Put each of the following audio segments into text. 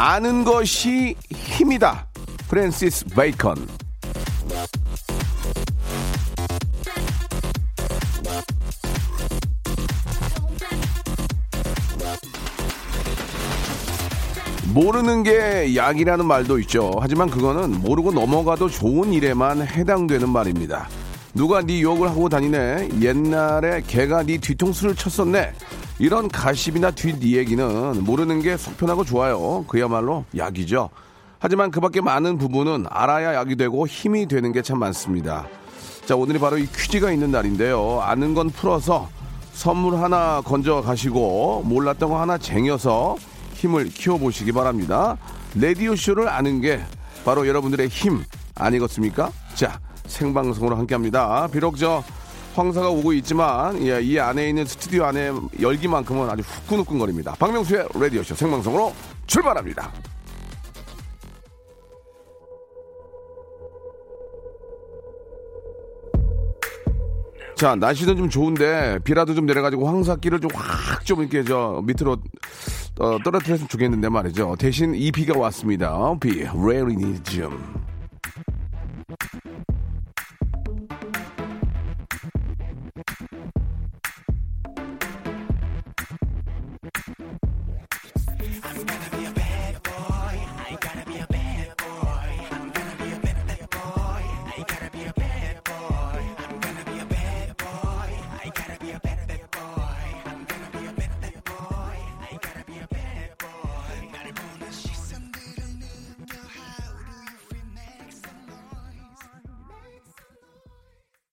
아는 것이 힘이다 프랜시스 베이컨 모르는 게 약이라는 말도 있죠. 하지만 그거는 모르고 넘어가도 좋은 일에만 해당되는 말입니다. 누가 네 욕을 하고 다니네. 옛날에 걔가 네 뒤통수를 쳤었네. 이런 가십이나 뒷 이야기는 모르는 게 속편하고 좋아요. 그야말로 약이죠. 하지만 그 밖에 많은 부분은 알아야 약이 되고 힘이 되는 게 참 많습니다. 자, 오늘이 바로 이 퀴즈가 있는 날인데요. 아는 건 풀어서 선물 하나 건져 가시고 몰랐던 거 하나 쟁여서 힘을 키워보시기 바랍니다. 레디오쇼를 아는 게 바로 여러분들의 힘 아니겠습니까? 자, 생방송으로 함께 합니다. 비록 저 황사가 오고 있지만 예, 이 안에 있는 스튜디오 안에 열기만큼은 아주 후끈후끈거립니다. 박명수의 라디오쇼 생방송으로 출발합니다. 자, 날씨는 좀 좋은데 비라도 좀 내려가지고 황사기를 좀 확좀 이렇게 저 밑으로 어, 떨어뜨렸으면 좋겠는데 말이죠. 대신 이 비가 왔습니다. 비, 레이니즘.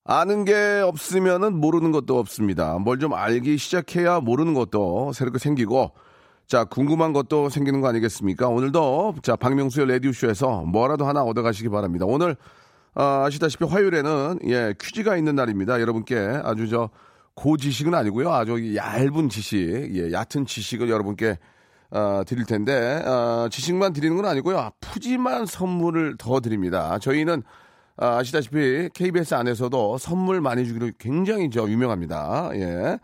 아는 게 없으면은 모르는 것도 없습니다. 뭘 좀 알기 시작해야 모르는 것도 새롭게 생기고, 자, 궁금한 것도 생기는 거 아니겠습니까? 오늘도, 자, 박명수의 레디오쇼에서 뭐라도 하나 얻어가시기 바랍니다. 오늘, 아, 아시다시피 화요일에는, 예, 퀴즈가 있는 날입니다. 여러분께 아주 저, 고지식은 아니고요. 아주 얇은 지식, 예, 얕은 지식을 여러분께 어, 드릴 텐데 어, 지식만 드리는 건 아니고요. 푸짐한 선물을 더 드립니다. 저희는 아, 아시다시피 KBS 안에서도 선물 많이 주기로 굉장히 저 유명합니다. 예.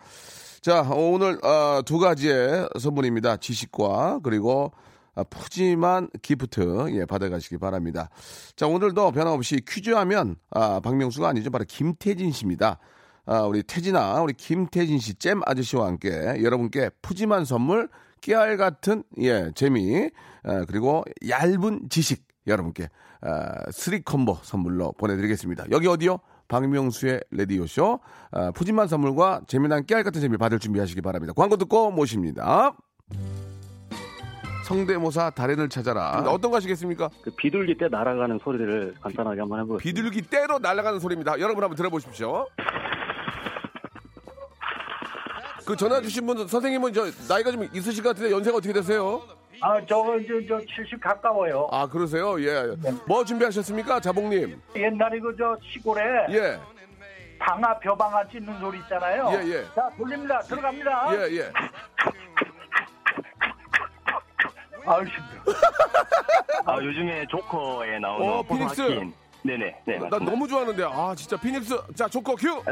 자, 오늘 어, 두 가지의 선물입니다. 지식과 그리고 아, 푸짐한 기프트 예, 받아가시기 바랍니다. 자, 오늘도 변함없이 퀴즈하면 아, 박명수가 아니죠. 바로 김태진 씨입니다. 아, 우리 태진아, 우리 김태진 씨, 잼 아저씨와 함께 여러분께 푸짐한 선물, 깨알 같은 예 재미, 아, 그리고 얇은 지식 여러분께 아, three combo 선물로 보내드리겠습니다. 여기 어디요? 박명수의 레디오쇼. 아, 푸짐한 선물과 재미난 깨알 같은 재미 받을 준비하시기 바랍니다. 광고 듣고 모십니다. 성대모사 달인을 찾아라. 어떤 거 하시겠습니까? 그 비둘기 때 날아가는 소리를 간단하게 한번 해보겠습니다. 비둘기 떼로 날아가는 소리입니다. 여러분 한번 들어보십시오. 그 전화 주신 분 선생님은 저 나이가 좀 있으실 것 같은데 연세가 어떻게 되세요? 아, 저거 저, 저70 가까워요. 아 그러세요? 예. 뭐 준비하셨습니까, 자봉님? 옛날에 그 저 시골에 예, 방아 벼방아 찢는 소리 있잖아요. 예, 예. 자, 돌립니다. 들어갑니다. 예, 예. 아유, 힘들어. 아, 요즘에 조커에 나오는 어, 피닉스. 호소하킨. 네네, 네, 나 맞습니다. 너무 좋아하는데 아 진짜 피닉스 자 조커 큐.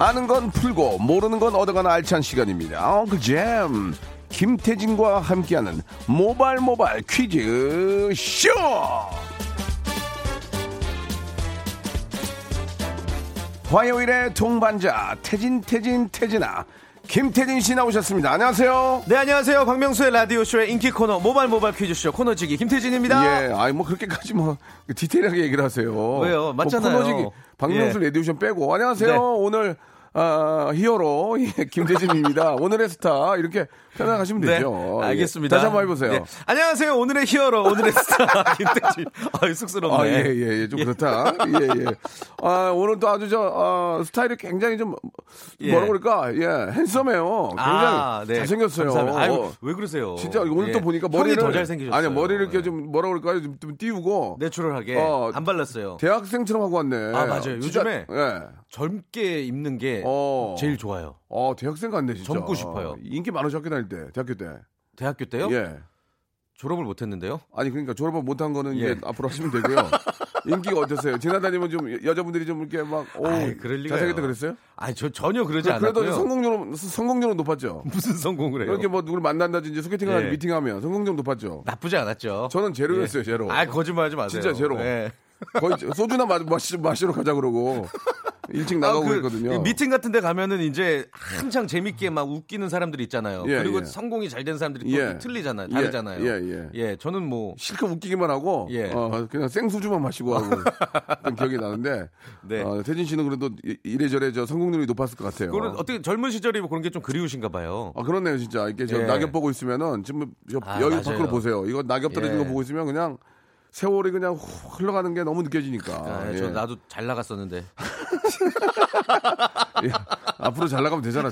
아는 건 풀고 모르는 건 얻어가는 알찬 시간입니다. 엉클잼 김태진과 함께하는 모발 모발 퀴즈 쇼. 화요일의 동반자 태진 태진 태진아 김태진 씨 나오셨습니다. 안녕하세요. 네, 안녕하세요. 박명수의 라디오 쇼의 인기 코너, 모발 모발 퀴즈쇼 코너지기 김태진입니다. 예, 아니 뭐 그렇게까지 뭐 디테일하게 얘기를 하세요. 왜요? 맞잖아요. 뭐 코너지기 박명수 예. 레디오쇼 빼고 안녕하세요. 네. 오늘 아, hero 예, 김태진입니다. 오늘의 스타 이렇게 편안하시면 되죠. 네, 알겠습니다. 예. 다시 한번 해보세요. 네. 안녕하세요. 오늘의 hero, 오늘의 스타, 김태진. 아, 쑥스럽네. 아, 예, 예, 예, 좀 그렇다. 예, 예. 아, 오늘 또 아주 저, 아, 스타일이 굉장히 좀, 예. 뭐라 그럴까, 예, 핸섬해요. 굉장히 아, 네. 잘생겼어요. 아유, 어. 왜 그러세요? 진짜 오늘 예. 또 보니까 머리를. 더 잘생기셨어요. 아니, 머리를 이렇게 예. 좀, 뭐라 그럴까요? 좀, 좀 띄우고. natural하게 어, 안 발랐어요. 대학생처럼 하고 왔네. 아, 맞아요. 진짜, 요즘에 예. 젊게 입는 게 어. 제일 좋아요. 어, 대학생 같네, 진짜. 젊고 싶어요. 인기 많으셨 학교 다닐 때, 대학교 때. 대학교 때요? 예. 졸업을 못 했는데요. 아니, 그러니까 졸업을 못한 거는 예. 이제 앞으로 하시면 되고요. 인기가 어땠어요? 지나다니면 좀 여자분들이 좀 이렇게 막, 오. 잘생겼다 그랬어요? 아, 저 전혀 그러지 그래도 않았고요. 성공률은, 성공률은 높았죠? 무슨 성공을 해요? 이렇게 뭐 누구를 만난다든지 소개팅을 예. 미팅하면 성공률 높았죠? 나쁘지 않았죠. 저는 제로였어요, 제로. 아, 거짓말 하지 마세요. 진짜 제로. 예. 거의 소주나 마, 마시, 마시러 가자 그러고 일찍 나가고 아, 그 그랬거든요. 미팅 같은 데 가면은 이제 한창 재밌게 막 웃기는 사람들 있잖아요. 예, 그리고 예. 성공이 잘 된 사람들이 또 예. 틀리잖아요. 예, 다르잖아요. 예, 예. 저는 뭐 실컷 웃기기만 하고 예. 어, 그냥 생수주만 마시고 하고 그런 기억이 나는데 네. 어, 태진 씨는 그래도 이- 이래저래 저 성공률이 높았을 것 같아요. 그거는 어떻게 젊은 시절이 뭐 그런 게 좀 그리우신가 봐요. 아 그렇네요 진짜 이렇게 저 예. 낙엽 보고 있으면은 지금 저 아, 여기 맞아요. 밖으로 보세요. 이거 낙엽 떨어지는 예. 거 보고 있으면 그냥 세월이 그냥 훅 흘러가는 게 너무 느껴지니까. 아, 예. 저 나도 잘 나갔었는데. 예. 앞으로 잘 나가면 되잖아.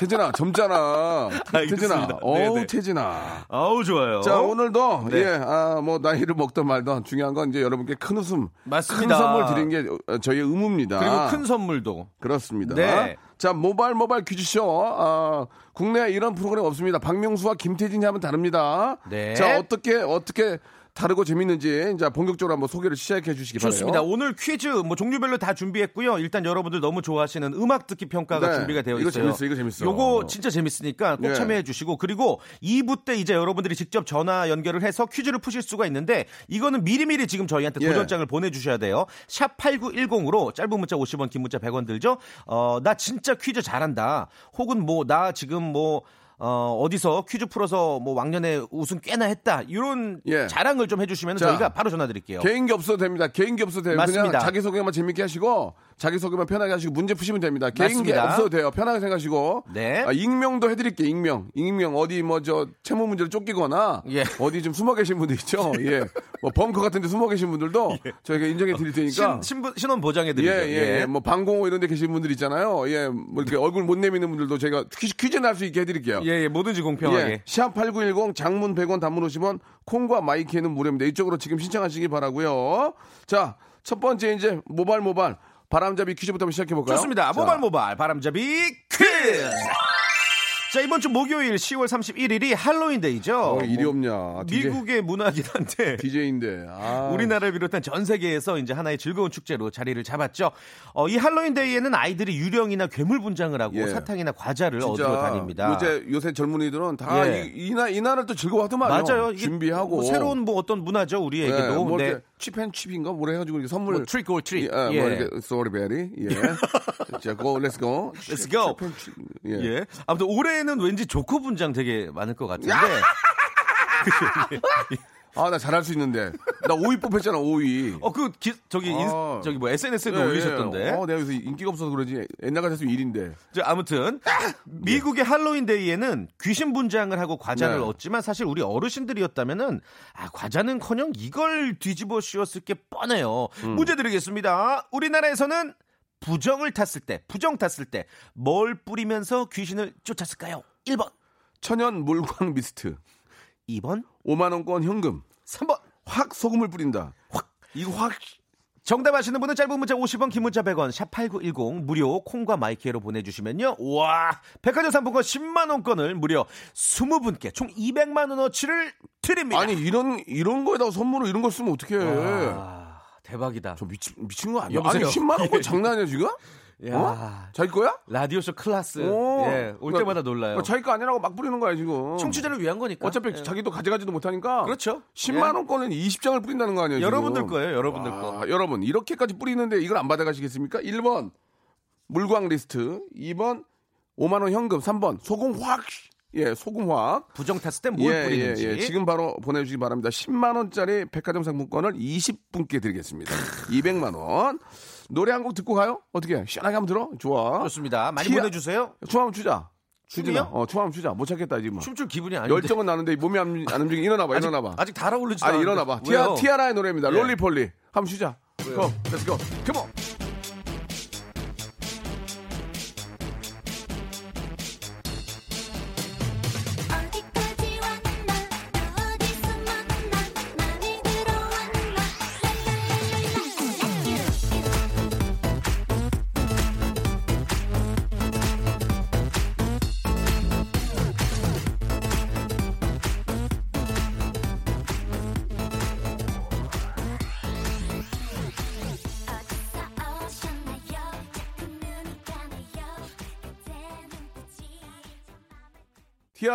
태진아 젊잖아. 태진아. 어우 네네. 태진아. 아우 좋아요. 자 오늘도 네. 예, 아, 뭐 나이를 먹던 말던 중요한 건 이제 여러분께 큰 웃음, 맞습니다. 큰 선물 드린 게 어, 저희의 의무입니다. 그리고 큰 선물도. 그렇습니다. 네. 자 모바일 모바일 퀴즈쇼 아, 국내에 이런 프로그램 없습니다. 박명수와 김태진이 하면 다릅니다. 네. 자 어떻게 어떻게 다르고 재밌는지 자 본격적으로 한번 소개를 시작해 주시기 좋습니다. 바래요. 오늘 퀴즈 뭐 종류별로 다 준비했고요. 일단 여러분들 너무 좋아하시는 음악 듣기 평가가 네. 준비가 되어 이거 있어요. 재밌어, 이거 재밌어. 요거 진짜 재밌으니까 꼭 네. 참여해 주시고 그리고 2부 때 이제 여러분들이 직접 전화 연결을 해서 퀴즈를 푸실 수가 있는데 이거는 미리미리 지금 저희한테 예. 도전장을 보내 주셔야 돼요. 샵 8910으로 짧은 문자 50원, 긴 문자 100원 들죠. 어, 나 진짜 퀴즈 잘한다. 혹은 뭐 나 지금 뭐 어, 어디서 퀴즈 풀어서 뭐 왕년에 우승 꽤나 했다. 이런 예. 자랑을 좀 해주시면 자, 저희가 바로 전화 드릴게요. 개인기 없어도 됩니다. 개인기 없어도 돼요. 맞습니다. 그냥 자기 소개만 재밌게 하시고 자기 소개만 편하게 하시고 문제 푸시면 됩니다. 개인기. 없어도 돼요. 편하게 생각하시고. 네. 아, 익명도 해드릴게요. 익명. 익명 어디 뭐 저 채무 문제로 쫓기거나 예. 어디 좀 숨어 계신 분들 있죠. 예. 뭐 벙커 같은 데 숨어 계신 분들도 저희가 인정해 드릴 테니까. 신, 신분, 신원 보장해 예, 드리죠. 예, 예. 뭐 방공호 이런 데 계신 분들 있잖아요. 예. 뭐 이렇게 얼굴 못 내미는 분들도 제가 퀴즈, 퀴즈 날 수 있게 해드릴게요. 예, 예, 뭐든지 공평하게. 예. 샵8910 장문 100원 단문 50원 콩과 마이키에는 무료입니다. 이쪽으로 지금 신청하시기 바라고요. 자, 첫 번째 이제 모발 모발 바람잡이 퀴즈부터 한번 시작해 볼까요? 좋습니다. 모발 모발 바람잡이 퀴즈. 자, 이번 주 목요일 10월 31일이 할로윈데이죠. 어, 일이 없냐. DJ, 미국의 문화긴 한데 DJ인데. 아. 우리나라를 비롯한 전 세계에서 이제 하나의 즐거운 축제로 자리를 잡았죠. 어, 이 할로윈데이에는 아이들이 유령이나 괴물 분장을 하고 예. 사탕이나 과자를 얻으러 다닙니다. 요새 요새 젊은이들은 다 예. 이, 이날 이날을 또 즐거워하더만요. 맞아요. 준비하고 뭐 새로운 뭐 어떤 문화죠 예, 우리에게도. 뭐 네. 칩앤칩인가 뭐래 해가지고 이렇게 선물 뭐 트릭 올 트릭. 예, 뭐 예. 이렇게 sorry 예. 자, go let's go. Let's go. 칩앤 칩. 예. 예. 아무튼 올해는 왠지 조커 분장 되게 많을 것 같은데. 아, 나 잘할 수 있는데. 나 5위 뽑혔잖아, 5위. 어, 그, 기, 저기, 인, 아. 저기 뭐 SNS에도 예, 올리셨던데. 예. 어, 내가 여기서 인기가 없어서 그러지. 옛날 같았으면 1인데. 저 아무튼, 미국의 할로윈데이에는 귀신 분장을 하고 과자를 네. 얻지만 사실 우리 어르신들이었다면은, 아, 과자는 커녕 이걸 뒤집어 씌웠을 게 뻔해요. 음. 문제 드리겠습니다. 우리나라에서는 부정을 탔을 때, 부정 탔을 때, 뭘 뿌리면서 귀신을 쫓았을까요? 1번, 천연 물광 미스트. 2번, 5만 원권 현금. 3번. 확 소금을 뿌린다. 확. 이거 확. 정답 아시는 분은 짧은 문자 50원, 긴 문자 100원, 샵 8910 무료 콩과 마이크로 보내주시면요. 와 백화점 상품권 10만 원권을 무려 20분께 총 200만 원어치를 드립니다. 아니, 이런, 이런 거에다가 선물을 이런 걸 쓰면 어떡해. 아, 대박이다. 저 미친, 미친 거 아니야? 여보세요? 아니, 10만 원권 장난 아니야, 지금? 야. 어? 자기 거야? 라디오쇼 클라스. 오. 예, 올 그러니까 때마다 놀라요. 뭐 자기 거 아니라고 막 뿌리는 거야 지금. 청취자를 위한 거니까. 어차피 예. 자기도 가져가지도 못하니까. 그렇죠. 10만 원권은 20장을 뿌린다는 거 아니에요? 여러분들 지금? 거예요, 여러분들 와, 거. 여러분 이렇게까지 뿌리는데 이걸 안 받아가시겠습니까? 1번 물건 리스트, 2번 5만 원 현금, 3번 소금 확. 예, 소금 확. 부정 탔을 때 뭘 예, 뿌리는지. 예, 예. 지금 바로 보내주시기 바랍니다. 10만 원짜리 백화점 상품권을 20분께 드리겠습니다. 200만 원. 노래 한 곡 듣고 가요? 어떻게? 시원하게 한번 들어? 좋아. 좋습니다. 많이 티아- 보내주세요. 춤 한번 추자. 춤이요? 어, 춤 한번 추자. 못 찾겠다 지금. 춤출 기분이 아닌데. 열정은 나는데 몸이 안, 안 움직이. 일어나봐, 아직, 일어나봐. 아직 달아오르지 아니 일어나봐. 티아, 티아라의 노래입니다. 예. 롤리폴리. 한번 렛츠 고. 컴온. 어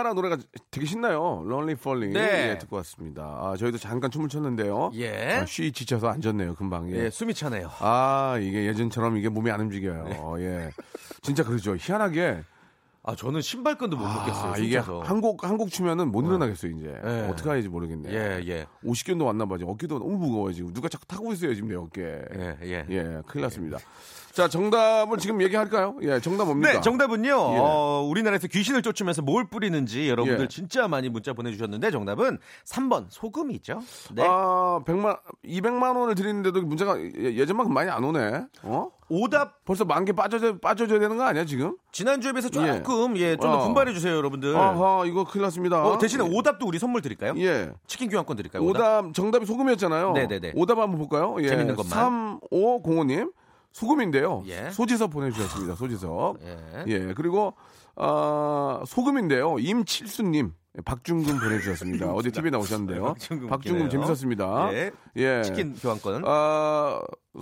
티아라 노래가 되게 신나요. 롤리폴리. 네. 예, 듣고 왔습니다. 아, 저희도 잠깐 춤을 췄는데요. 예. 아, 쉬 지쳐서 앉았네요, 금방. 예. 예, 숨이 차네요. 아, 이게 예전처럼 이게 몸이 안 움직여요. 예. 진짜 그러죠. 희한하게. 아, 저는 신발끈도 못 먹겠어요. 아, 이게. 한곡 한 곡 추면은 못 일어나겠어요, 이제. 예. 어떻게 해야지 모르겠네. 예, 예. 50견도 왔나 봐지. 어깨도 너무 무거워요, 지금. 누가 자꾸 타고 있어요, 지금 내 어깨. 예, 예. 예, 큰일 났습니다. 자, 정답을 지금 얘기할까요? 예, 정답 뭡니까? 네, 정답은요. 예. 어, 우리나라에서 귀신을 쫓으면서 뭘 뿌리는지 여러분들 예. 진짜 많이 문자 보내주셨는데 정답은 3번 소금이죠. 네. 아, 100만, 200만 원을 드리는데도 문자가 예- 예전만큼 많이 안 오네. 어? 오답 벌써 만 개 빠져져, 빠져줘야 되는 거 아니야, 지금? 지난주에 비해서 예. 조금 예, 좀더 어. 분발해 주세요, 여러분들. 아하, 이거 큰일 났습니다. 어, 대신에 오답도 우리 선물 드릴까요? 예. 치킨 교환권 드릴까요? 오답? 오답, 정답이 소금이었잖아요. 네네네. 오답 한번 볼까요? 예. 재밌는 것만. 3505님. 소금인데요. 예. 소지섭 보내주셨습니다. 소지섭. 예. 예. 그리고, 아, 소금인데요. 임칠수님. 박중근 보내주셨습니다. 어디 TV에 나오셨는데요. 박중근 웃기네요. 재밌었습니다. 예. 예. 치킨 교환권. 아,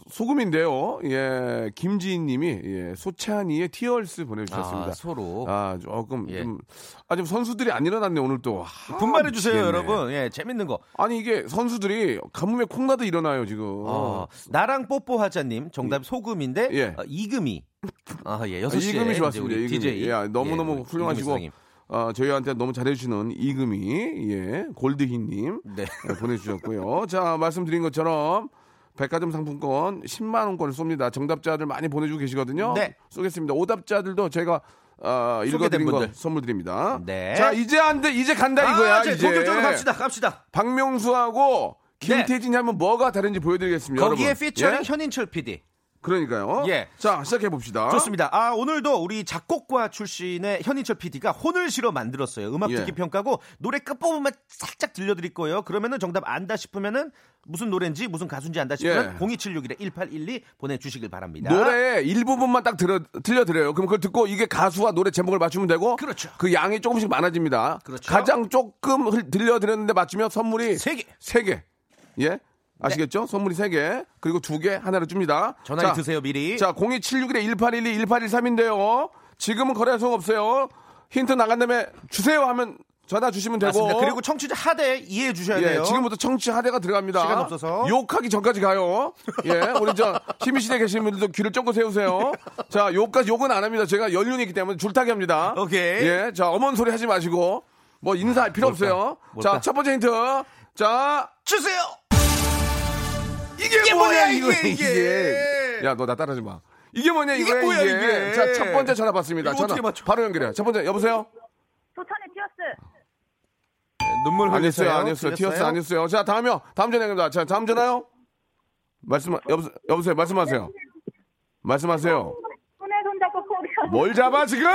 소금인데요. 예. 김지인 님이, 예. 소찬이의 티얼스 보내주셨습니다. 아, 소로. 아, 조금, 예. 좀, 아, 좀 선수들이 안 일어났네, 오늘 또. 아, 분발해 주세요, 미치겠네. 여러분. 예, 재밌는 거. 아니, 이게 선수들이 가뭄에 콩나도 일어나요, 지금. 어, 나랑 뽀뽀하자님 정답 소금인데 예. 어, 이금이. 아, 예, 아, 6시에 이금이 좋았습니다. 이금이. DJ. 예, 너무너무 예, 훌륭하시고, 이금희 어, 저희한테 너무 잘해주시는 이금희, 예, 골드희님. 네. 예, 보내주셨고요. 자, 말씀드린 것처럼, 백화점 상품권 10만 원권을 쏩니다. 정답자들 많이 보내주고 계시거든요. 네. 쏘겠습니다. 오답자들도 제가, 어, 읽어드린 거. 선물 드립니다. 네. 자, 이제 안 돼. 이제 간다 이거야. 아, 이제. 본격적으로 갑시다. 갑시다. 박명수하고 김태진이 하면 뭐가 다른지 보여드리겠습니다. 거기에 여러분. 피처링 예? 현인철 PD. 그러니까요. 예. 자, 시작해 봅시다. 좋습니다. 아, 오늘도 우리 작곡과 출신의 현인철 PD가 혼을 실어 만들었어요. 음악 예. 듣기 평가고 노래 끝부분만 살짝 들려 드릴 거예요. 그러면은 정답 안다 싶으면은 무슨 노래인지 무슨 가수인지 안다 싶으면 예. 02761-1812 보내 주시길 바랍니다. 노래 일부분만 딱 들어, 들려 드려요. 그럼 그걸 듣고 이게 가수와 노래 제목을 맞추면 되고. 그렇죠. 그 양이 조금씩 많아집니다. 그렇죠. 가장 조금 흘- 들려 드렸는데 맞추면 선물이 세 개. 세 개. 예? 아시겠죠? 선물이 세개 그리고 두개 하나를 줍니다. 전화기 자, 드세요, 미리. 자, 02761-1812, 1813인데요. 지금은 거래소 없어요. 힌트 나간 다음에 주세요 하면 전화 주시면 되고. 맞습니다. 그리고 청취자 하대 이해해 주셔야 예, 돼요. 지금부터 청취 하대가 들어갑니다. 시간 없어서. 욕하기 전까지 가요. 예, 우리 저 힘이시대 계신 분들도 귀를 쫑긋 세우세요. 자, 욕까지 욕은 안 합니다. 제가 연륜이기 때문에 줄타기 합니다. 오케이. 예, 자, 어머니 소리 하지 마시고 뭐 인사할 필요 없어요. 뭘까? 자, 첫 번째 힌트. 자, 주세요. 이게, 이게 뭐야, 뭐야, 이거 이게, 이게. 야, 너 나 따라하지 마. 이게 뭐냐 이게 이거야 뭐야, 이게. 이게. 자, 첫 번째 전화 받습니다. 전화? 바로 연결해요. 첫 번째 여보세요? 소천의 티어스 눈물 아니었어요, 흘렸어요. 아니었어요. 티어스 아니었어요. 자, 다음이요. 다음 전화입니다. 자, 다음 전화요. 말씀, 여보세요, 여보세요, 말씀하세요. 말씀하세요. 손에 손잡고 뭘 잡아, 지금?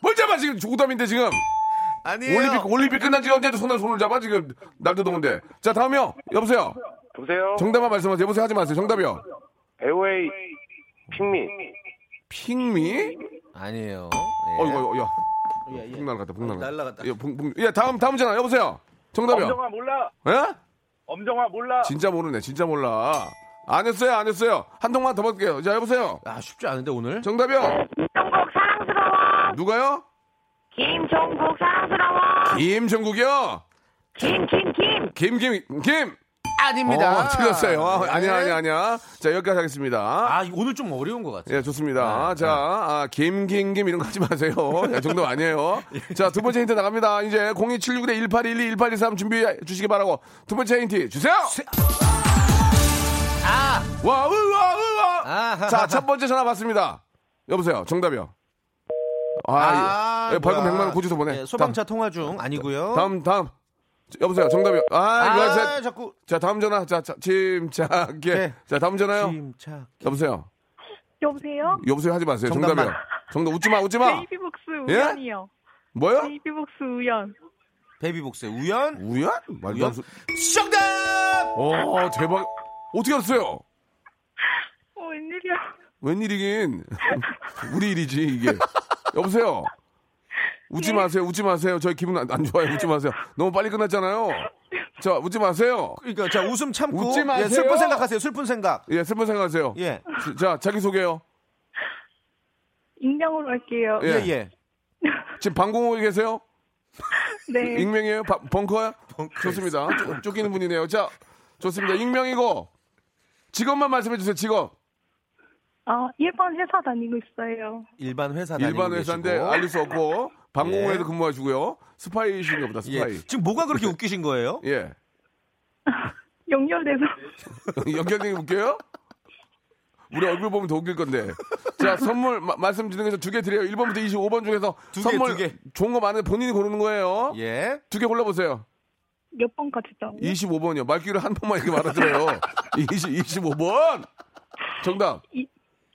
뭘 잡아, 지금? 조구담인데, 지금? 아니에요. 올림픽, 올림픽 끝난 지 언제도 손에 손을 잡아, 지금? 날도 더운데. 자, 다음이요. 여보세요. 보세요. 정답만 말씀하세요. 여보세요, 하지 마세요. 정답이요. 배우의 핑미. 핑미? 아니에요. 어, 이거, 야. 예, 예. 풍 날아갔다, 풍 날아갔다. 날라갔다. 예, 풍, 풍. 예, 다음, 다음 전화. 여보세요. 정답이요. 엄정아 몰라. 예? 엄정아 몰라. 진짜 모르네, 진짜 몰라. 안 했어요, 안 했어요. 한 통만 더 볼게요. 자, 여보세요. 아 쉽지 않은데 오늘. 정답이요. 김종국 사랑스러워. 누가요? 김종국 사랑스러워. 김종국이요. 김, 김, 김. 김, 김, 김. 아닙니다. 어, 틀렸어요. 아, 네. 아니야, 아니야, 아니야. 자, 여기까지 하겠습니다. 아 오늘 좀 어려운 것 같아요. 예, 좋습니다. 네, 자, 아, 김, 김, 김 이런 거 하지 마세요. 이 정도 아니에요. 자, 두 번째 힌트 나갑니다. 이제 02761에 1812, 1823 준비해 주시기 바라고. 두 번째 힌트 주세요! 아 와, 으와, 으와! 아하하하. 자, 첫 번째 전화 받습니다. 여보세요, 정답이요. 아, 예, 벌금 뭐야. 100만 원 고지서 보내. 예, 소방차 통화 중 아니고요. 다음, 다음. 여보세요, 정답이요. 아, 아, 이거 하세요. 자꾸 자, 다음 전화. 자, 자 침착하게. 네. 자, 다음 전화요. 침착. 여보세요. 여보세요? 여보세요 하지 마세요. 정답만. 정답이요. 정답 웃지 마, 웃지 마. 베이비복스 예? 우연이요. 뭐요? 베이비복스 우연. 베이비복스의 우연. 우연? 말도 안 우연? 소... 정답. 어, 대박. 어떻게 알았어요? 어, 웬일이야. 웬일이긴. 우리 일이지, 이게. 여보세요? 웃지 마세요, 웃지 마세요. 저희 기분 안, 안 좋아요, 웃지 마세요. 너무 빨리 끝났잖아요. 자, 웃지 마세요. 그러니까 자 웃음 참고 웃지 마세요. 예, 슬픈 생각하세요. 슬픈 생각. 예, 슬픈 생각하세요. 예. 자, 자기 소개요. 익명으로 할게요. 예. 예, 예. 지금 방공호에 계세요? 네. 익명이에요? 바- 벙커야? 좋습니다. 쫓- 쫓기는 분이네요. 자, 좋습니다. 익명이고, 직업만 말씀해 주세요, 직업. 어, 일반 회사 다니고 있어요. 일반 회사 다니고 일반 회사인데 계시고. 알릴 수 없고, 방공호에도 예. 근무하시고요. 스파이신가 보다, 예. 스파이. 지금 뭐가 그렇게 웃기신 거예요? 예. 연결돼서. 연결되게 웃겨요? 우리 얼굴 보면 더 웃길 건데. 자, 선물 마- 말씀드리는 게서 두 개 드려요. 1번부터 25번 중에서 두 개, 선물 두 개. 좋은 거 많은데 본인이 고르는 거예요. 예. 두 개 골라보세요. 몇 번까지죠? 25번이요. 말귀를 한 번만 이렇게 알아들어요. 20, 25번! 정답.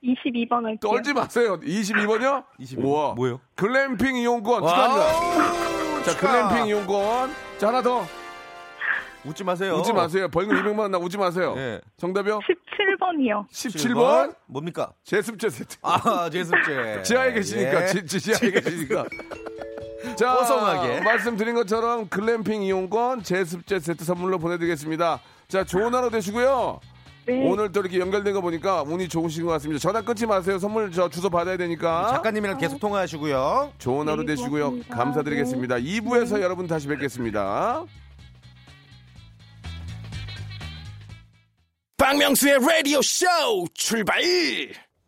22번 할게요. 떨지 마세요. 22번이요? 22번. 우와. 뭐요? 글램핑 이용권 와우, 축하합니다. 자. 글램핑 이용권. 자, 하나 더. 웃지 마세요. 웃지 마세요. 벌금 200만 원 나 웃지 마세요. 예. 정답이요? 17번이요. 17번. 뭡니까? 제습제 세트. 아, 제습제. 지하에 계시니까 예. 지, 지, 지하에 계시니까 자 뽀송하게. 말씀드린 것처럼 글램핑 이용권 제습제 세트 선물로 보내드리겠습니다 자 좋은 하루 되시고요 네. 오늘 또 이렇게 연결된 거 보니까 운이 좋으신 것 같습니다 전화 끊지 마세요 선물 저 주소 받아야 되니까 작가님이랑 계속 통화하시고요. 좋은 하루 네, 되시고요 고맙습니다. 감사드리겠습니다 2부에서 여러분 다시 뵙겠습니다 박명수의 라디오 쇼 출발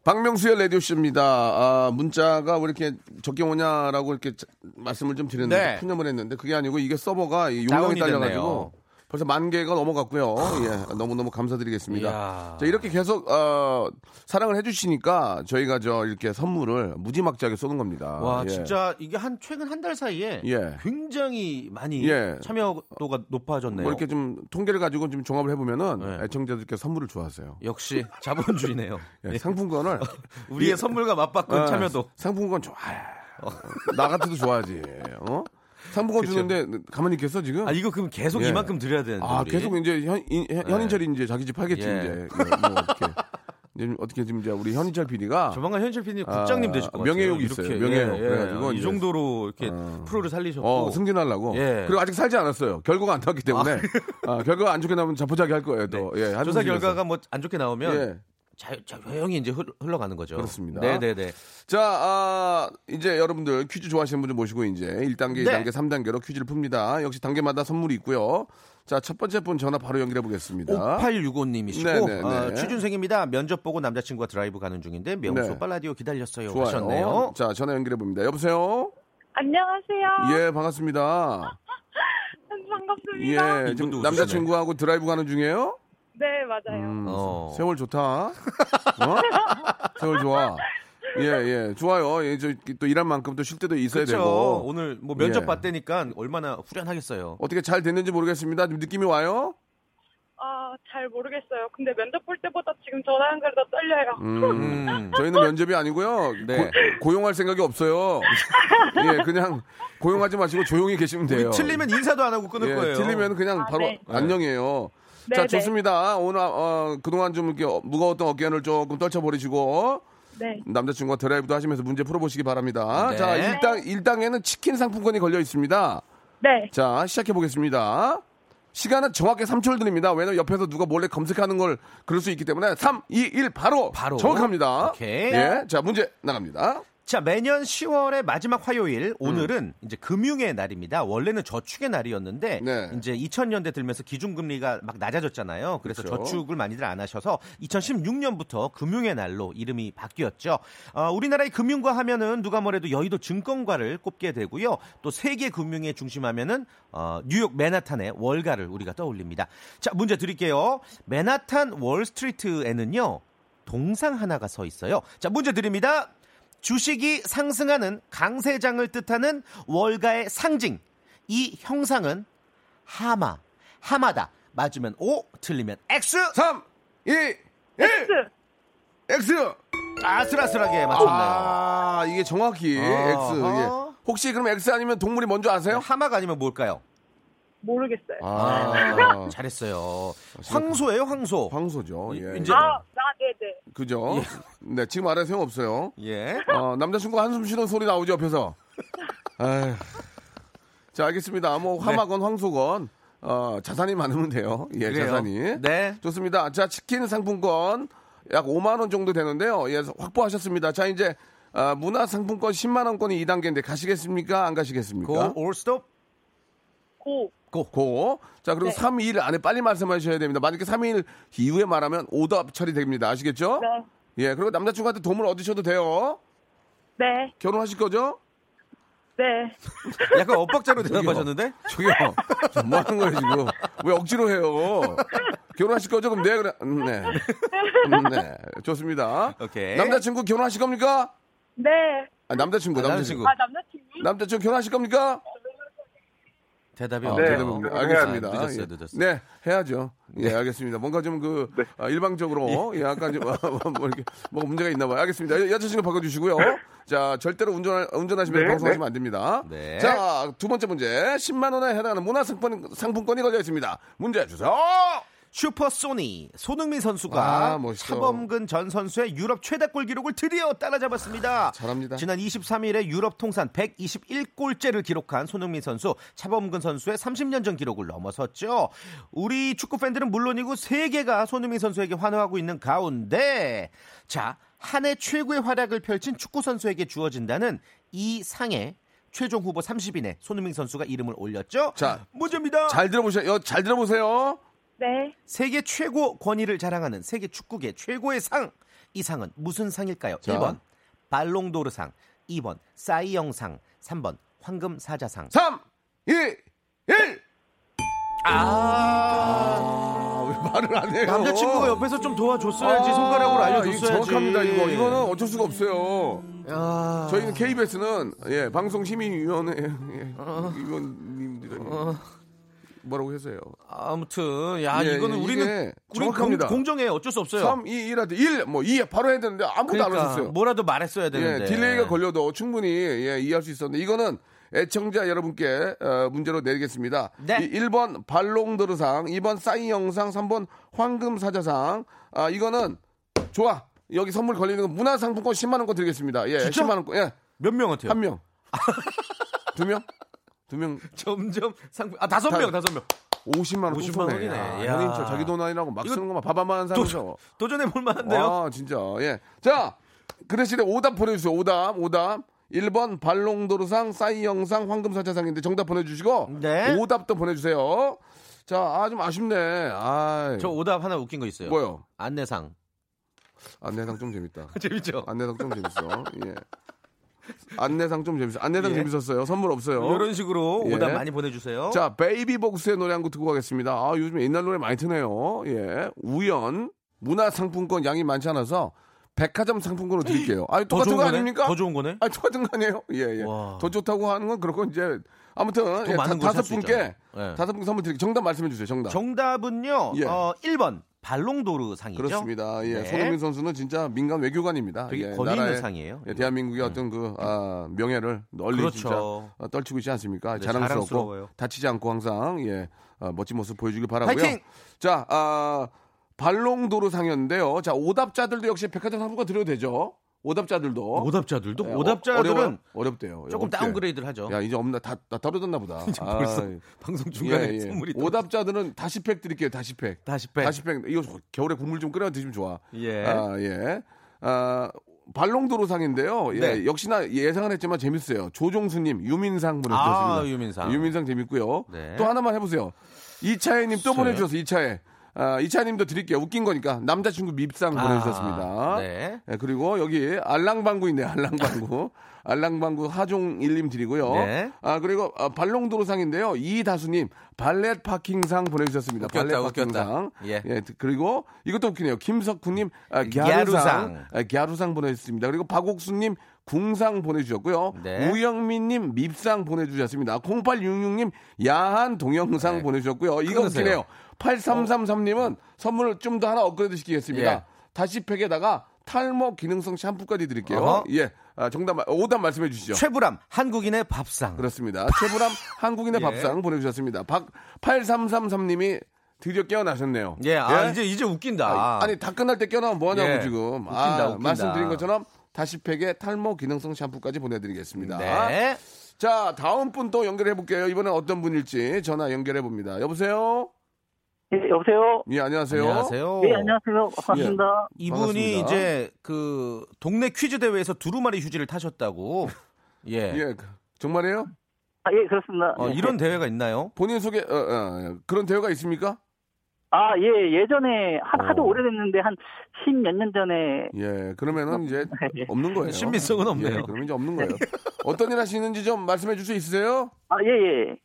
박명수의 라디오쇼입니다. 아, 문자가 왜 이렇게 적게 오냐라고 이렇게 자- 말씀을 좀 드렸는데, 네. 푸념을 했는데, 그게 아니고 이게 서버가 이 용량이 딸려가지고 됐네요. 벌써 만 개가 넘어갔고요. 예, 너무너무 감사드리겠습니다. 이야. 자, 이렇게 계속, 어, 사랑을 해주시니까 저희가 저 이렇게 선물을 무지막지하게 쏘는 겁니다. 와, 예. 진짜 이게 한 최근 한 달 사이에 예. 굉장히 많이 예. 참여도가 높아졌네요. 뭐 이렇게 좀 통계를 가지고 좀 종합을 해보면은 네. 애청자들께 선물을 좋아하세요. 역시 자본주의네요. 예, 상품권을 우리의 예. 선물과 맞바꾼 어, 참여도. 상품권 좋아해. 나 같아도 좋아하지. 어? 상품권 주는데 가만히 있겠어 지금? 아 이거 그럼 계속 예. 이만큼 드려야 되는데. 아, 우리. 계속 이제 현, 인, 현인철이 이제 자기 집 팔겠지 예. 이제. 예, 뭐 어떻게 이제 좀 어떻게 지금 이제 우리 현인철 PD가 조만간 현실 PD님 국장님 아, 되실 것 같아요. 명예욕이 이렇게, 있어요. 명예욕. 예, 그래가지고 이 정도로 이렇게 프로를 살리셨고. 어, 승진하려고. 예. 그리고 아직 살지 않았어요. 결과가 안 나왔기 때문에. 아, 결과가 안 좋게 나오면 자포자기 할 거예요, 또. 예, 조사. 결과가 뭐 안 좋게 나오면 예. 자, 자, 조용히 이제 흘, 흘러가는 거죠. 그렇습니다. 네네네. 자, 아, 이제 여러분들 퀴즈 좋아하시는 분들 모시고 이제 1단계, 네. 2단계, 3단계로 퀴즈를 풉니다. 역시 단계마다 선물이 있고요. 자, 첫 번째 분 전화 바로 연결해 보겠습니다. 5865님이시고 네네네. 어, 취준생입니다. 면접 보고 남자친구와 드라이브 가는 중인데 명수 네. 오빠 라디오 기다렸어요. 좋아요. 하셨네요. 자, 전화 연결해 봅니다. 여보세요? 안녕하세요. 예, 반갑습니다. 반갑습니다. 예, 지금 남자친구하고 드라이브 가는 중이에요? 네, 맞아요. 음, 어. 세월 좋다. 어? 세월 좋아. 예, 예, 좋아요. 예, 저또 일한 만큼 또 쉴 때도 있어야 그렇죠. 되고. 오늘 뭐 면접 예. 봤다니까 얼마나 후련하겠어요. 어떻게 잘 됐는지 모르겠습니다. 좀 느낌이 와요? 아, 잘 모르겠어요. 근데 면접 볼 때보다 지금 전화 연결이 더 떨려요. 음, 음. 저희는 면접이 아니고요. 네. 고, 용할 생각이 없어요. 예, 그냥 고용하지 마시고 조용히 계시면 돼요. 틀리면 인사도 안 하고 끊을 예, 거예요. 틀리면 그냥 아, 바로 네. 안녕이에요. 네, 자, 네. 좋습니다. 오늘 어, 그동안 좀 이렇게 무거웠던 어깨를 조금 떨쳐버리시고 네. 남자친구와 드라이브도 하시면서 문제 풀어보시기 바랍니다. 네. 자, 일당 일당에는 치킨 상품권이 걸려 있습니다. 네. 자, 시작해 보겠습니다. 시간은 정확히 3초를 드립니다. 왜냐면 옆에서 누가 몰래 검색하는 걸 그럴 수 있기 때문에 3, 2, 1 바로, 바로. 정확합니다. 오케이. 예. 자, 문제 나갑니다. 자, 매년 10월의 마지막 화요일, 오늘은 이제 금융의 날입니다. 원래는 저축의 날이었는데, 네. 이제 2000년대 들면서 기준금리가 막 낮아졌잖아요. 그래서 그렇죠. 저축을 많이들 안 하셔서 2016년부터 금융의 날로 이름이 바뀌었죠. 어, 우리나라의 금융과 하면은 누가 뭐래도 여의도 증권가를 꼽게 되고요. 또 세계 금융의 중심하면은 어, 뉴욕 맨하탄의 월가를 우리가 떠올립니다. 자, 문제 드릴게요. 맨하탄 월스트리트에는요. 동상 하나가 서 있어요. 자, 문제 드립니다. 주식이 상승하는 강세장을 뜻하는 월가의 상징. 이 형상은 하마, 하마다. 맞으면 O, 틀리면 X. 3, 2, 1. X. 아슬아슬하게 맞췄네요. 아, 이게 정확히 X. 어허. 예. 혹시 그럼 X 아니면 동물이 뭔지 아세요? 하마가 아니면 뭘까요? 모르겠어요. 아, 잘했어요. 황소예요, 황소. 황소죠. 예. 이제- 아, 나, 네네. 그죠? 네, 지금 알아서 소용 없어요. 예. 어, 남자친구 한숨 쉬는 소리 나오죠, 옆에서. 자, 알겠습니다. 뭐, 화마건, 황소건, 어, 자산이 많으면 돼요. 예, 그래요. 자산이. 네. 좋습니다. 자, 치킨 상품권 약 5만 원 정도 되는데요. 예, 확보하셨습니다. 자, 이제, 아, 문화상품권 10만 원권이 2단계인데 가시겠습니까? 안 가시겠습니까? 고, 올 스톱. 고. 고. 자, 그리고 네. 3, 2일 안에 빨리 말씀하셔야 됩니다. 만약에 3, 2일 이후에 말하면 오답 처리됩니다. 아시겠죠? 네. 예, 그리고 남자친구한테 도움을 얻으셔도 돼요. 네. 결혼하실 거죠? 네. 약간 엇박자로 대답하셨는데? 저기요. 지금 뭐 하는 거예요, 지금? 왜 억지로 해요? 결혼하실 거죠? 그럼 네, 그래. 음, 네. 음, 네. 좋습니다. 오케이. 남자친구 결혼하실 겁니까? 네. 아, 남자친구, 아, 남자친구. 남자친구. 아, 남자친구? 남자친구 결혼하실 겁니까? 대답이 아, 없네요. 대답입니다. 아, 알겠습니다. 늦었어요, 예. 늦었어요. 네, 해야죠. 예, 알겠습니다. 뭔가 좀 그, 아, 일방적으로, 예, 약간 좀, 아, 뭐 이렇게, 뭐가 문제가 있나 봐요. 알겠습니다. 여- 여자친구 바꿔주시고요. 자, 절대로 운전, 운전하시면 네, 방송하시면 안 됩니다. 네. 자, 두 번째 문제. 10만 원에 해당하는 문화 상품, 상품권이 걸려 있습니다. 문제 주세요! 슈퍼 소니 손흥민 선수가 아. 차범근 전 선수의 유럽 최다골 기록을 드디어 따라잡았습니다. 잘합니다. 지난 23일에 유럽 통산 121골째를 기록한 손흥민 선수, 차범근 선수의 30년 전 기록을 넘어섰죠. 우리 축구 팬들은 물론이고 세계가 손흥민 선수에게 환호하고 있는 가운데 자, 한 해 최고의 활약을 펼친 축구 선수에게 주어진다는 이 상에 최종 후보 30인에 손흥민 선수가 이름을 올렸죠. 자, 문제입니다. 잘 들어보세요. 잘 들어보세요. 네. 세계 최고 권위를 자랑하는 세계 축구계 최고의 상. 이 상은 무슨 상일까요? 자. 1번 발롱도르상, 2번 싸이영상, 3번 황금 사자상. 3, 2, 1! 아, 왜 말을 안 해요? 남자친구가 옆에서 좀 도와줬어야지 아, 손가락으로 이거 알려줬어야지. 정확합니다, 이거. 이거는 어쩔 수가 없어요. 야. 저희는 KBS는 예 방송시민위원회 예, 위원님들이 뭐라고 해서요. 아무튼 야 예, 이거는 예, 우리는 정확합니다. 공, 정해 어쩔 수 없어요. 3, 2, 1 하든 1, 뭐 2, 바로 해야 되는데 아무것도 안 그러니까 하셨어요. 뭐라도 말했어야 되는데. 예, delay가 걸려도 충분히 예, 이해할 수 있었는데 이거는 애청자 여러분께 어, 문제로 내리겠습니다. 네. 이 1번 발롱드르상, 2번 싸이 영상, 3번 황금 사자상. 아 이거는 좋아. 여기 선물 걸리는 건 문화상품권 10만 원권 드리겠습니다. 예, 진짜? 10만 원권. 예. 몇 명한테요? 한 명. 두 명? 두 명. 점점 상품 아 다섯 다- 명 다섯 명 50만 원. 50만 쏘네. 원이네. 야, 야. 저 자기 돈 아니라고 막 쓰는 거만 바바만 사면서. 도전해 볼 만한데요. 아, 진짜. 예. 자, 그 대신에 오답 보내 주세요. 오답, 오답. 1번 발롱도르상, 싸이 영상, 황금사자상인데 정답 보내 주시고. 네. 오답도 보내 주세요. 자, 아, 좀 아쉽네. 아, 저 오답 하나 웃긴 거 있어요. 뭐요? 안내상. 안내상 좀 재밌다. 재밌죠? 안내상 좀 재밌어. 예. 안내상 좀 재밌어. 안내상 예. 재밌었어요. 선물 없어요. 이런 식으로 예. 오답 많이 보내주세요. 자, 베이비복스의 노래 한 곡 듣고 가겠습니다. 아, 요즘 옛날 노래 많이 트네요. 예. 우연, 문화상품권 양이 많지 않아서 백화점 상품권을 드릴게요. 아, 더 똑같은 거 거네? 아닙니까? 더 좋은 거네? 아, 똑같은 거 아니에요? 예, 예. 와. 더 좋다고 하는 건 그렇고 이제 아무튼 예, 다, 걸섯 살수 분께. 예. 다섯 분 선물 드릴게요. 정답 말씀해 주세요. 정답. 정답은요. 예. 어, 1번 발롱도르 상이죠. 그렇습니다. 예. 네. 손흥민 선수는 진짜 민간 외교관입니다. 되게 예, 권위 상이에요. 예, 대한민국의 어떤 그 아, 명예를 널리 그렇죠. 진짜 어, 떨치고 있지 않습니까? 네, 자랑스럽고 자랑스러워요. 다치지 않고 항상 예 어, 멋진 모습 보여주길 바라고요. 화이팅! 자, 아, 발롱도르 상이었는데요. 자, 오답자들도 역시 백화점 상품권 드려도 되죠? 오답자들도 오답자들도 예, 오답자들은 어려워요? 어렵대요. 조금 어렵대. downgrade를 하죠. 야 이제 없나 다, 다 떨어졌나 보다. 아, 벌써 방송 중간에 예, 예. 선물이 또- 오답자들은 다시 팩 드릴게요. 다시 팩. 다시 팩. 다시 팩. 이거 겨울에 국물 좀 끓여 드시면 좋아. 예. 아, 예. 아, 발롱도르상인데요. 예, 네. 역시나 예상은 했지만 재밌어요. 조종수님, 유민상 보내주셨습니다. 아, 유민상. 유민상 재밌고요. 네. 또 하나만 해보세요. 이차혜님 또 있어요? 보내주셔서 이차혜. 아, 이차혜님도 드릴게요. 웃긴 거니까 남자친구 밉상 아, 보내주셨습니다. 네. 예, 그리고 여기 알랑방구 있네요. 알랑방구. 알랑방구 하종일님 드리고요. 네. 아 그리고 아, 발롱도로상인데요. 이다수님 발렛 파킹상 보내주셨습니다. 웃겼다, 발렛. 파킹상. 예. 그리고 이것도 웃기네요. 김석훈님 아, 갸루상. 갸루상, 아, 갸루상 보내주셨습니다. 그리고 박옥수님 궁상 보내주셨고요. 네. 우영민님 밉상 보내주셨습니다. 0866님 야한 동영상 네. 보내주셨고요. 이거 끊으세요. 웃기네요. 8333님은 선물을 좀 더 하나 업그레이드 시키겠습니다. 예. 다시 팩에다가 탈모 기능성 샴푸까지 드릴게요. 어허. 예. 아, 정답, 오답 말씀해 주시죠. 최불암 한국인의 밥상. 그렇습니다. 최불암 한국인의 예. 밥상 보내주셨습니다. 박 8333님이 드디어 깨어나셨네요. 예, 아, 이제 이제 웃긴다. 아, 니다 끝날 때 깨어나면 뭐 하냐고 예. 지금. 웃긴다, 아, 웃긴다. 말씀드린 것처럼 다시 팩에 탈모 기능성 샴푸까지 보내드리겠습니다. 네. 자, 다음 분 또 연결해 볼게요. 이번엔 어떤 분일지 전화 연결해 봅니다. 여보세요? 예, 여보세요? 예, 안녕하세요. 안녕하세요. 네, 안녕하세요. 반갑습니다. 이분이 반갑습니다. 이제 그 동네 퀴즈 대회에서 두루마리 휴지를 타셨다고. 예. 예, 그- 정말이에요? 아, 예, 그렇습니다. 어, 이런 대회가 있나요? 본인 소개, 어, 어, 그런 대회가 있습니까? 아, 예, 예전에, 한, 어. 하도 오래됐는데, 한, 십 몇 년 전에, 예, 그러면은 이제 없는 거예요. 신빙성은 없네요. 예, 그러면 이제 없는 거예요. 어떤 일 하시는지 좀 말씀해 줄 수 있으세요? 아, 예, 예.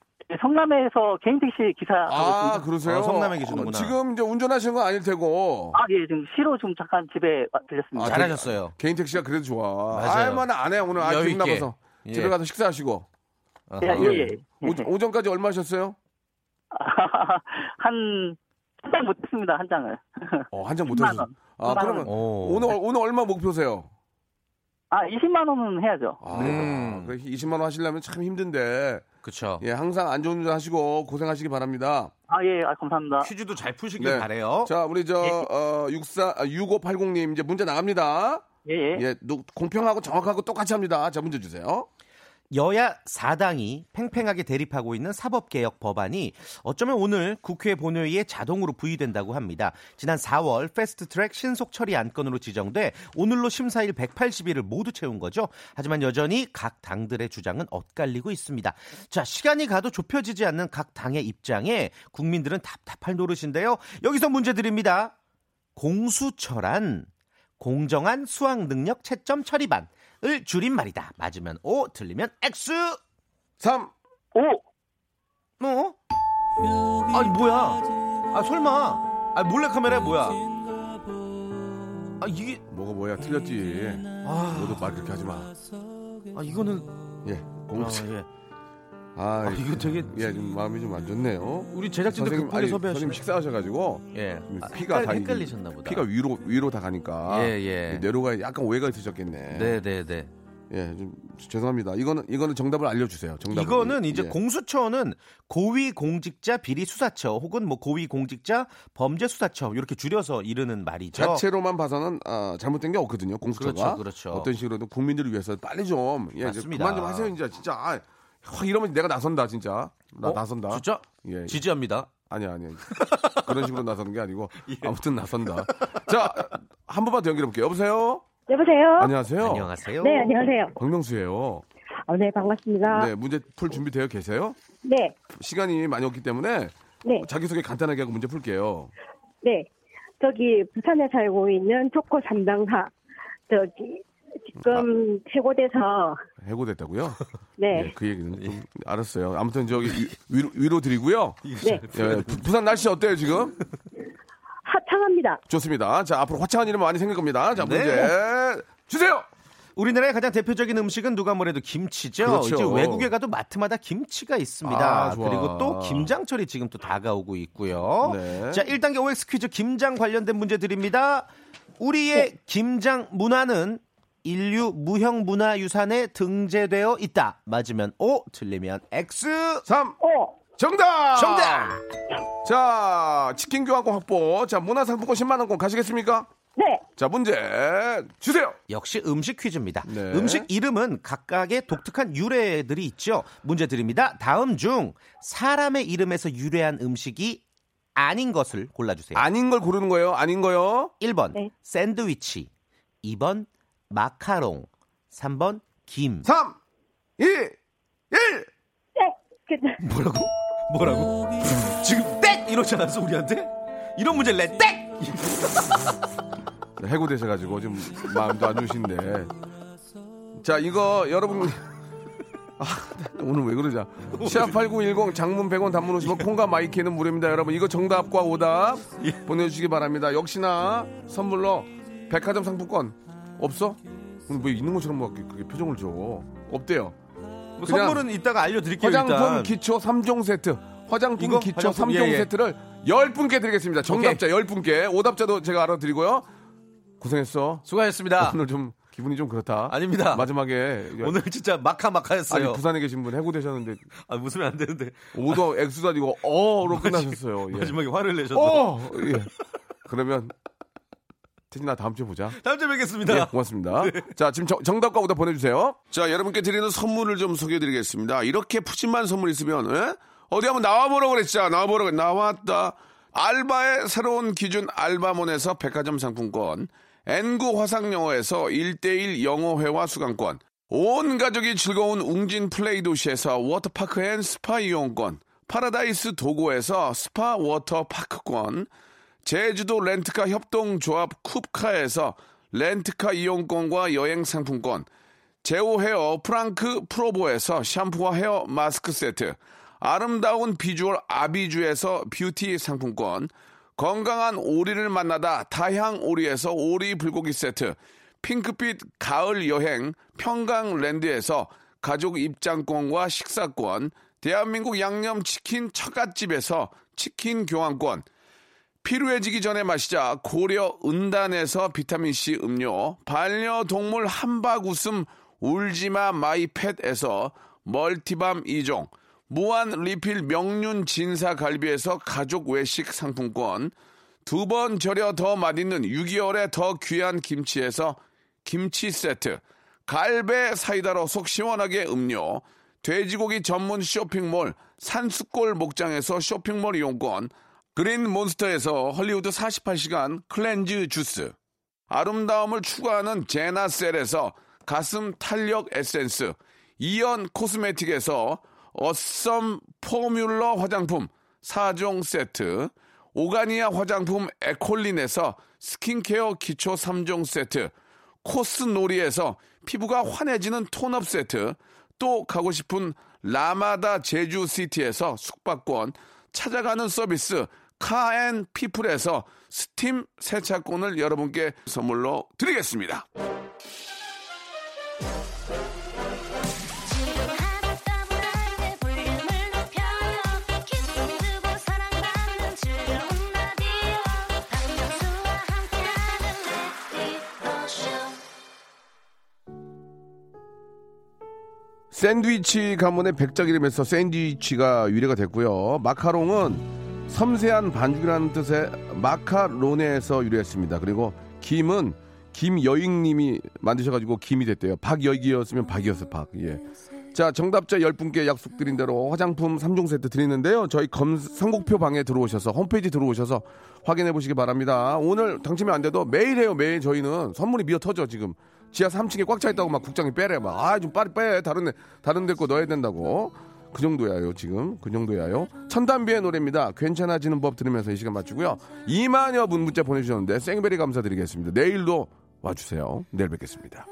성남에서 개인 택시 기사. 아, 있습니다. 그러세요? 어, 성남에 계시는구나. 어, 지금 이제 운전하시는 건 아닐 테고. 아, 예, 지금 시로 좀 잠깐 집에 와- 들렸습니다. 아, 잘하셨어요. 개인 택시가 그래도 좋아. 맞아요. 얼마나 안 해, 오늘. 아, 기분. 나빠서. 예. 집에 가서 식사하시고. 예, 예, 예. 오, 오전까지 얼마 하셨어요? 한, 한 장 못했습니다, 한 장을. 어, 한 장못 10만 하셨어요. 원. 아, 10만 그러면 원. 오. 오늘, 오늘 얼마 목표세요? 아, 20만 원은 해야죠. 아, 음. 그래, 20만 원 하시려면 참 힘든데. 그쵸. 예, 항상 안전운전 하시고 고생하시기 바랍니다. 아, 예, 아, 감사합니다. 퀴즈도 잘 푸시길 네. 바래요. 자, 우리 저, 어, 64, 아, 6580님 이제 문제 나갑니다. 예, 예. 예, 노- 공평하고 정확하고 똑같이 합니다. 자, 문제 주세요. 여야 4당이 팽팽하게 대립하고 있는 사법개혁 법안이 어쩌면 오늘 국회 본회의에 자동으로 부의된다고 합니다. 지난 4월 패스트트랙 신속 처리 안건으로 지정돼 오늘로 심사일 180일을 모두 채운 거죠. 하지만 여전히 각 당들의 주장은 엇갈리고 있습니다. 자, 시간이 가도 좁혀지지 않는 각 당의 입장에 국민들은 답답할 노릇인데요. 여기서 문제 드립니다. 공수처란 공정한 수학 능력 채점 처리반 을 줄임말이다. 맞으면 O, 틀리면 X. 3, 오! 뭐? 아니 뭐야? 아 설마? 아 몰래 카메라 뭐야? 아 이게 뭐가 뭐야, 틀렸지. 아, 너도 말 그렇게 하지 마. 아 이거는 예, 아, 공수. 예. 아, 아, 이거 되게 예, 좀 마음이 좀 안 좋네요. 우리 제작진들 선생님, 급하게 아니, 섭외하시네. 선생님 식사하셔가지고 예. 아, 피가 다 헷갈리, 이게- 헷갈리셨나 보다. 피가 위로 위로 다 가니까 예, 예. 뇌로가 약간 오해가 있으셨겠네. 네, 네, 네. 예, 좀 죄송합니다. 이거는 이거는 정답을 알려주세요. 정답. 이거는 이제 예. 공수처는 고위공직자 비리수사처 혹은 뭐 고위공직자 범죄수사처 이렇게 줄여서 이르는 말이죠. 자체로만 봐서는 아, 잘못된 게 없거든요. 공수처가 그렇죠, 그렇죠. 어떤 식으로든 국민들을 위해서 빨리 좀 예, 맞습니다. 그만 좀 하세요. 이제 진짜 아, 확 이러면 내가 나선다 진짜 나 어? 나선다. 진짜? 예, 예. 지지합니다. 아니야 아니야 그런 식으로 나서는 게 아니고 예. 아무튼 나선다. 자 한 번만 더 연결해 볼게요. 여보세요. 여보세요? 안녕하세요. 안녕하세요. 네, 안녕하세요. 박명수예요. 어, 네, 반갑습니다. 네 문제 풀 준비되어 계세요? 네, 시간이 많이 없기 때문에 네, 자기소개 간단하게 하고 문제 풀게요. 네. 저기, 부산에 살고 있는 초코 담당사. 저기, 지금 해고돼서, 해고됐다고요? 네, 예, 그 얘기는 좀 알았어요. 아무튼 저기 위- 위로, 위로 드리고요. 네, 예, 부- 부산 날씨 어때요 지금? 하창합니다. 좋습니다. 자 앞으로 화창한 일은 많이 생길 겁니다. 자 문제 네. 주세요. 우리나라의 가장 대표적인 음식은 누가 뭐래도 김치죠. 그렇죠. 이제 외국에 가도 마트마다 김치가 있습니다. 아. 그리고 또 김장철이 지금 또 다가오고 있고요. 네. 자, 1단계 OX 퀴즈 김장 관련된 문제 드립니다. 우리의 김장 문화는 인류 무형 문화 유산에 등재되어 있다. 맞으면 O, 틀리면 X. 3 오, 정답. 정답. 자 치킨 교환권 확보. 자 문화상품권 10만 원권 가시겠습니까? 네, 자, 문제 주세요. 역시 음식 퀴즈입니다. 네. 음식 이름은 각각의 독특한 유래들이 있죠. 문제 드립니다. 다음 중 사람의 이름에서 유래한 음식이 아닌 것을 골라주세요. 아닌 걸 고르는 거예요. 아닌 거요. 1번 네. 샌드위치, 2번 마카롱, 3번 김. 3, 2, 1. 그, 뭐라고? 뭐라고? 지금 땡 이러지 않았어 우리한테? 이런 문제 내 땡. 해고되셔가지고 좀 마음도 안 좋으신데. 자, 이거 여러분. 아, 오늘 왜 그러자. 시합 8910 장문 100원 단문 오시면 콩과 마이키는 무료입니다. 여러분 이거 정답과 오답 보내주시기 바랍니다. 역시나 선물로 백화점 상품권 없어? 오늘 왜 있는 것처럼 막 그렇게 표정을 줘. 없대요. 뭐 선물은 이따가 알려드릴게요. 화장품 일단. 기초 3종 세트. 화장품 이거? 기초 화장품? 3종 예, 예. 세트를 10분께 드리겠습니다. 정답자 10분께. 오답자도 제가 알아드리고요. 고생했어. 수고하셨습니다. 오늘 좀 기분이 좀 그렇다. 아닙니다. 마지막에 오늘 진짜 마카마카였어요. 아니 부산에 계신 분 해고되셨는데 아, 웃으면 안 되는데 오도 액수도 아니고 어로 끝나셨어요. 예. 마지막에 화를 내셨어. 어. 예. 그러면 태진아 다음 주에 보자. 다음 주에 뵙겠습니다. 예, 고맙습니다. 자, 지금 정, 정답과 오답 보내주세요. 자, 여러분께 드리는 선물을 좀 소개해드리겠습니다. 이렇게 푸짐한 선물 있으면 예? 어디 한번 나와보라고 그랬죠. 나와보라고 나왔다. 알바의 새로운 기준 알바몬에서 백화점 상품권, N구 화상영어에서 1대1 영어회화 수강권, 온 가족이 즐거운 웅진 플레이 도시에서 워터파크 and 스파 이용권, 파라다이스 도고에서 스파 워터파크권, 제주도 렌트카 협동조합 쿱카에서 렌트카 이용권과 여행 상품권, 제오 헤어 프랑크 프로보에서 샴푸와 헤어 마스크 세트, 아름다운 비주얼 아비주에서 뷰티 상품권, 건강한 오리를 만나다 다향 오리에서 오리 불고기 세트, 핑크빛 가을 여행 평강랜드에서 가족 입장권과 식사권, 대한민국 양념치킨 처갓집에서 치킨 교환권, 피로해지기 전에 마시자 고려 은단에서 비타민C 음료, 반려동물 함박 웃음 울지마 마이팻에서 multi balm 2종, 무한 리필 명륜 진사 갈비에서 가족 외식 상품권, 두 번 절여 더 맛있는 6개월에 더 귀한 김치에서 김치 세트, 갈배 사이다로 속 시원하게 음료, 돼지고기 전문 쇼핑몰 산수골 목장에서 쇼핑몰 이용권, 그린 몬스터에서 헐리우드 48시간 cleanse 주스, 아름다움을 추구하는 제나셀에서 가슴 탄력 에센스, 이연 코스메틱에서 어썸 포뮬러 화장품 4종 세트, 오가니아 화장품 에콜린에서 스킨케어 기초 3종 세트, 코스놀이에서 피부가 환해지는 톤업 세트, 또 가고 싶은 라마다 제주시티에서 숙박권, 찾아가는 서비스 카앤 피플에서 스팀 세차권을 여러분께 선물로 드리겠습니다. 샌드위치 가문의 백작 이름에서 샌드위치가 유래가 됐고요. 마카롱은 섬세한 반죽이라는 뜻의 마카로네에서 유래했습니다. 그리고 김은 김여익님이 만드셔가지고 김이 됐대요. 박여익이었으면 박이었어요. 박. 예. 자, 정답자 10분께 약속드린 대로 화장품 3종 세트 드리는데요. 저희 검, 선곡표 방에 들어오셔서 홈페이지 들어오셔서 확인해 보시기 바랍니다. 오늘 당첨이 안 돼도 매일 해요. 매일 저희는 선물이 미어 터져 지금. 지하 3층에 꽉 차 있다고 막 국장이 빼래 막. 아, 좀 빨리 빼. 다른 데 다른 데 거 넣어야 된다고. 그 정도야요, 지금. 그 정도야요. 천단비의 노래입니다. 괜찮아지는 법 들으면서 이 시간 마치고요. 2만여 분 문자 보내주셨는데 생베리 감사드리겠습니다. 내일도 와주세요. 내일 뵙겠습니다.